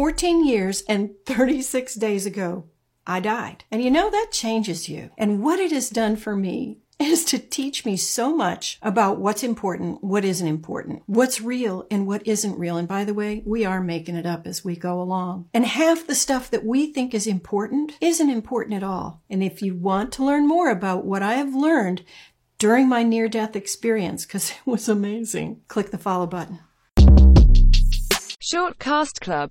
14 years and 36 days ago, I died. And you know, that changes you. And what it has done for me is to teach me so much about what's important, what isn't important, what's real and what isn't real. And by the way, we are making it up as we go along. And half the stuff that we think is important isn't important at all. And if you want to learn more about what I have learned during my near death experience, because it was amazing, click the follow button. Shortcast Club